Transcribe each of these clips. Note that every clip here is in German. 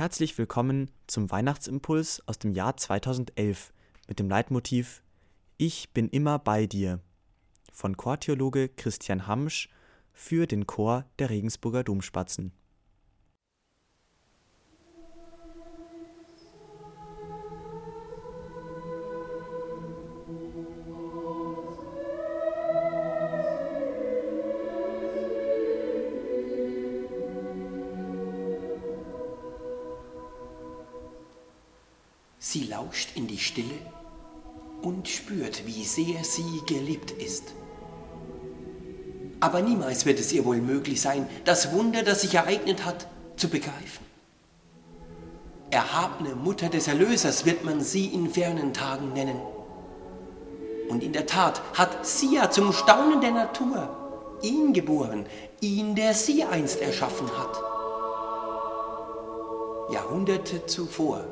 Herzlich willkommen zum Weihnachtsimpuls aus dem Jahr 2011 mit dem Leitmotiv Ich bin immer bei dir von Chortheologe Christian Hamsch für den Chor der Regensburger Domspatzen. Sie lauscht in die Stille und spürt, wie sehr sie geliebt ist. Aber niemals wird es ihr wohl möglich sein, das Wunder, das sich ereignet hat, zu begreifen. Erhabene Mutter des Erlösers wird man sie in fernen Tagen nennen. Und in der Tat hat sie ja zum Staunen der Natur ihn geboren, ihn, der sie einst erschaffen hat. Jahrhunderte zuvor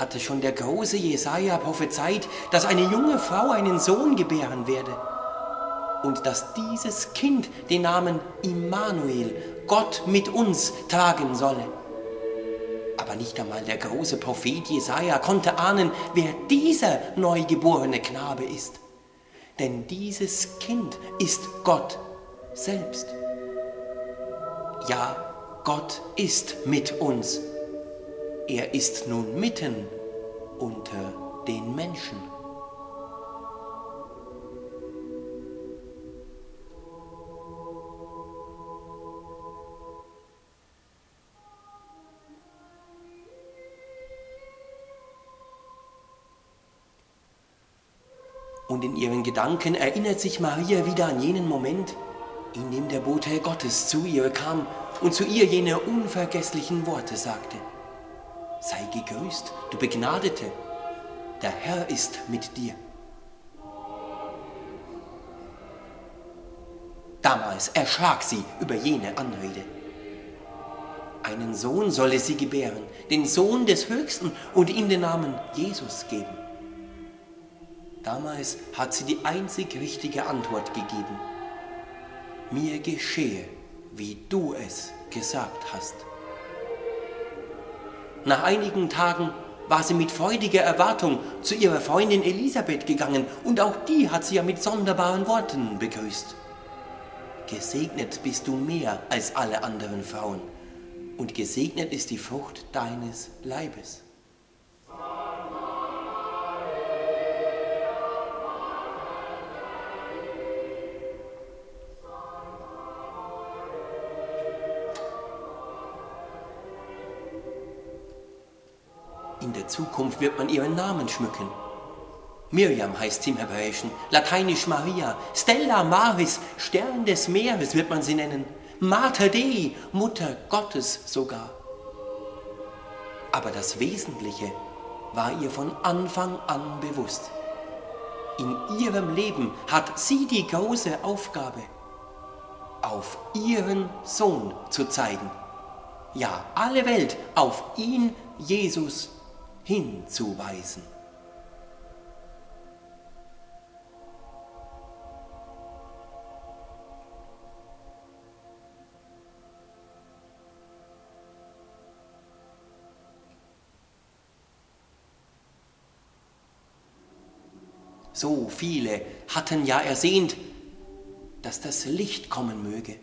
hatte schon der große Jesaja prophezeit, dass eine junge Frau einen Sohn gebären werde und dass dieses Kind den Namen Immanuel, Gott mit uns, tragen solle. Aber nicht einmal der große Prophet Jesaja konnte ahnen, wer dieser neugeborene Knabe ist. Denn dieses Kind ist Gott selbst. Ja, Gott ist mit uns. Er ist nun mitten unter den Menschen. Und in ihren Gedanken erinnert sich Maria wieder an jenen Moment, in dem der Bote Gottes zu ihr kam und zu ihr jene unvergesslichen Worte sagte. Sei gegrüßt, du Begnadete, der Herr ist mit dir. Damals erschrak sie über jene Anrede. Einen Sohn solle sie gebären, den Sohn des Höchsten, und ihm den Namen Jesus geben. Damals hat sie die einzig richtige Antwort gegeben. Mir geschehe, wie du es gesagt hast. Nach einigen Tagen war sie mit freudiger Erwartung zu ihrer Freundin Elisabeth gegangen und auch die hat sie ja mit sonderbaren Worten begrüßt. Gesegnet bist du mehr als alle anderen Frauen und gesegnet ist die Frucht deines Leibes. In der Zukunft wird man ihren Namen schmücken. Miriam heißt sie im Hebräischen, lateinisch Maria, Stella Maris, Stern des Meeres wird man sie nennen, Mater Dei, Mutter Gottes sogar. Aber das Wesentliche war ihr von Anfang an bewusst. In ihrem Leben hat sie die große Aufgabe, auf ihren Sohn zu zeigen. Ja, alle Welt auf ihn, Jesus, hinzuweisen. So viele hatten ja ersehnt, dass das Licht kommen möge.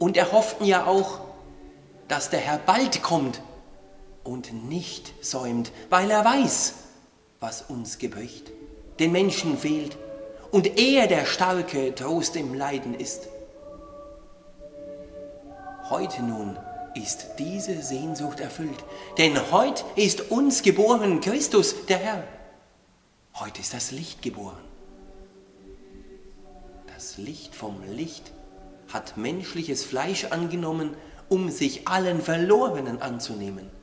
Und erhofften ja auch, dass der Herr bald kommt und nicht säumt, weil er weiß, was uns gebücht, den Menschen fehlt und er der starke Trost im Leiden ist. Heute nun ist diese Sehnsucht erfüllt, denn heute ist uns geboren Christus, der Herr. Heute ist das Licht geboren. Das Licht vom Licht hat menschliches Fleisch angenommen, um sich allen Verlorenen anzunehmen.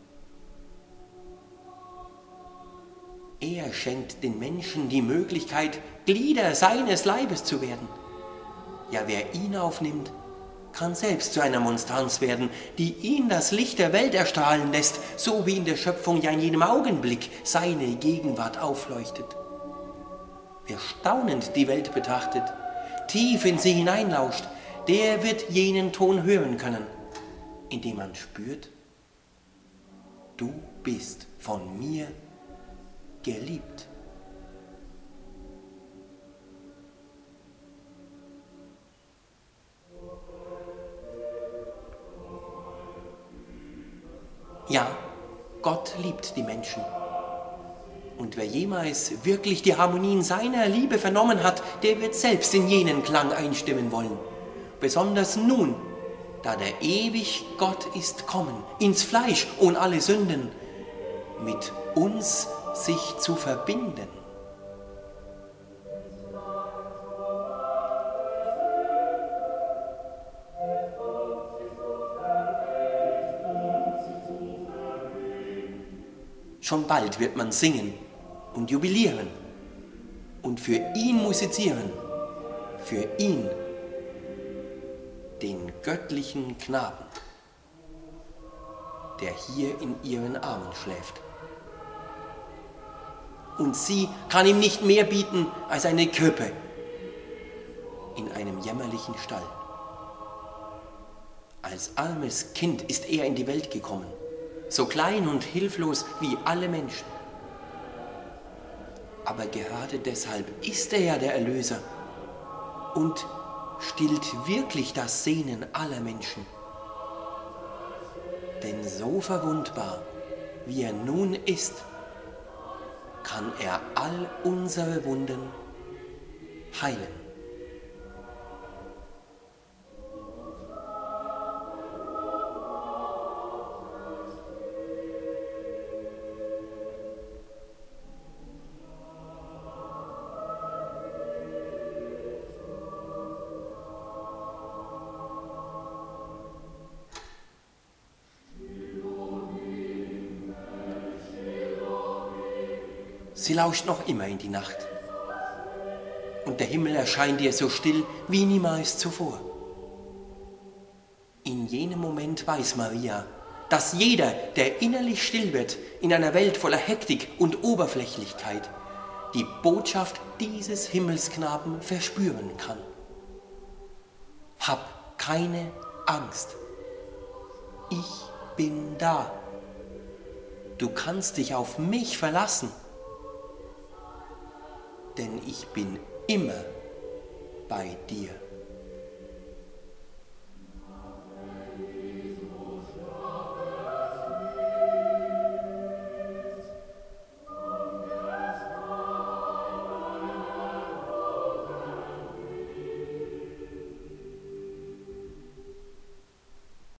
Er schenkt den Menschen die Möglichkeit, Glieder seines Leibes zu werden. Ja, wer ihn aufnimmt, kann selbst zu einer Monstranz werden, die ihn das Licht der Welt erstrahlen lässt, so wie in der Schöpfung ja in jedem Augenblick seine Gegenwart aufleuchtet. Wer staunend die Welt betrachtet, tief in sie hineinlauscht, der wird jenen Ton hören können, indem man spürt, du bist von mir geliebt. Ja, Gott liebt die Menschen. Und wer jemals wirklich die Harmonien seiner Liebe vernommen hat, der wird selbst in jenen Klang einstimmen wollen. Besonders nun, da der ewig Gott ist kommen, ins Fleisch ohne alle Sünden, mit uns sich zu verbinden. Schon bald wird man singen und jubilieren und für ihn musizieren, für ihn, den göttlichen Knaben, der hier in ihren Armen schläft. Und sie kann ihm nicht mehr bieten als eine Krippe in einem jämmerlichen Stall. Als armes Kind ist er in die Welt gekommen so klein und hilflos wie alle Menschen. Aber gerade deshalb ist er ja der Erlöser und stillt wirklich das Sehnen aller Menschen. Denn so verwundbar, wie er nun ist, kann er all unsere Wunden heilen. Sie lauscht noch immer in die Nacht. Und der Himmel erscheint ihr so still wie niemals zuvor. In jenem Moment weiß Maria, dass jeder, der innerlich still wird in einer Welt voller Hektik und Oberflächlichkeit, die Botschaft dieses Himmelsknaben verspüren kann. Hab keine Angst. Ich bin da. Du kannst dich auf mich verlassen denn ich bin immer bei dir.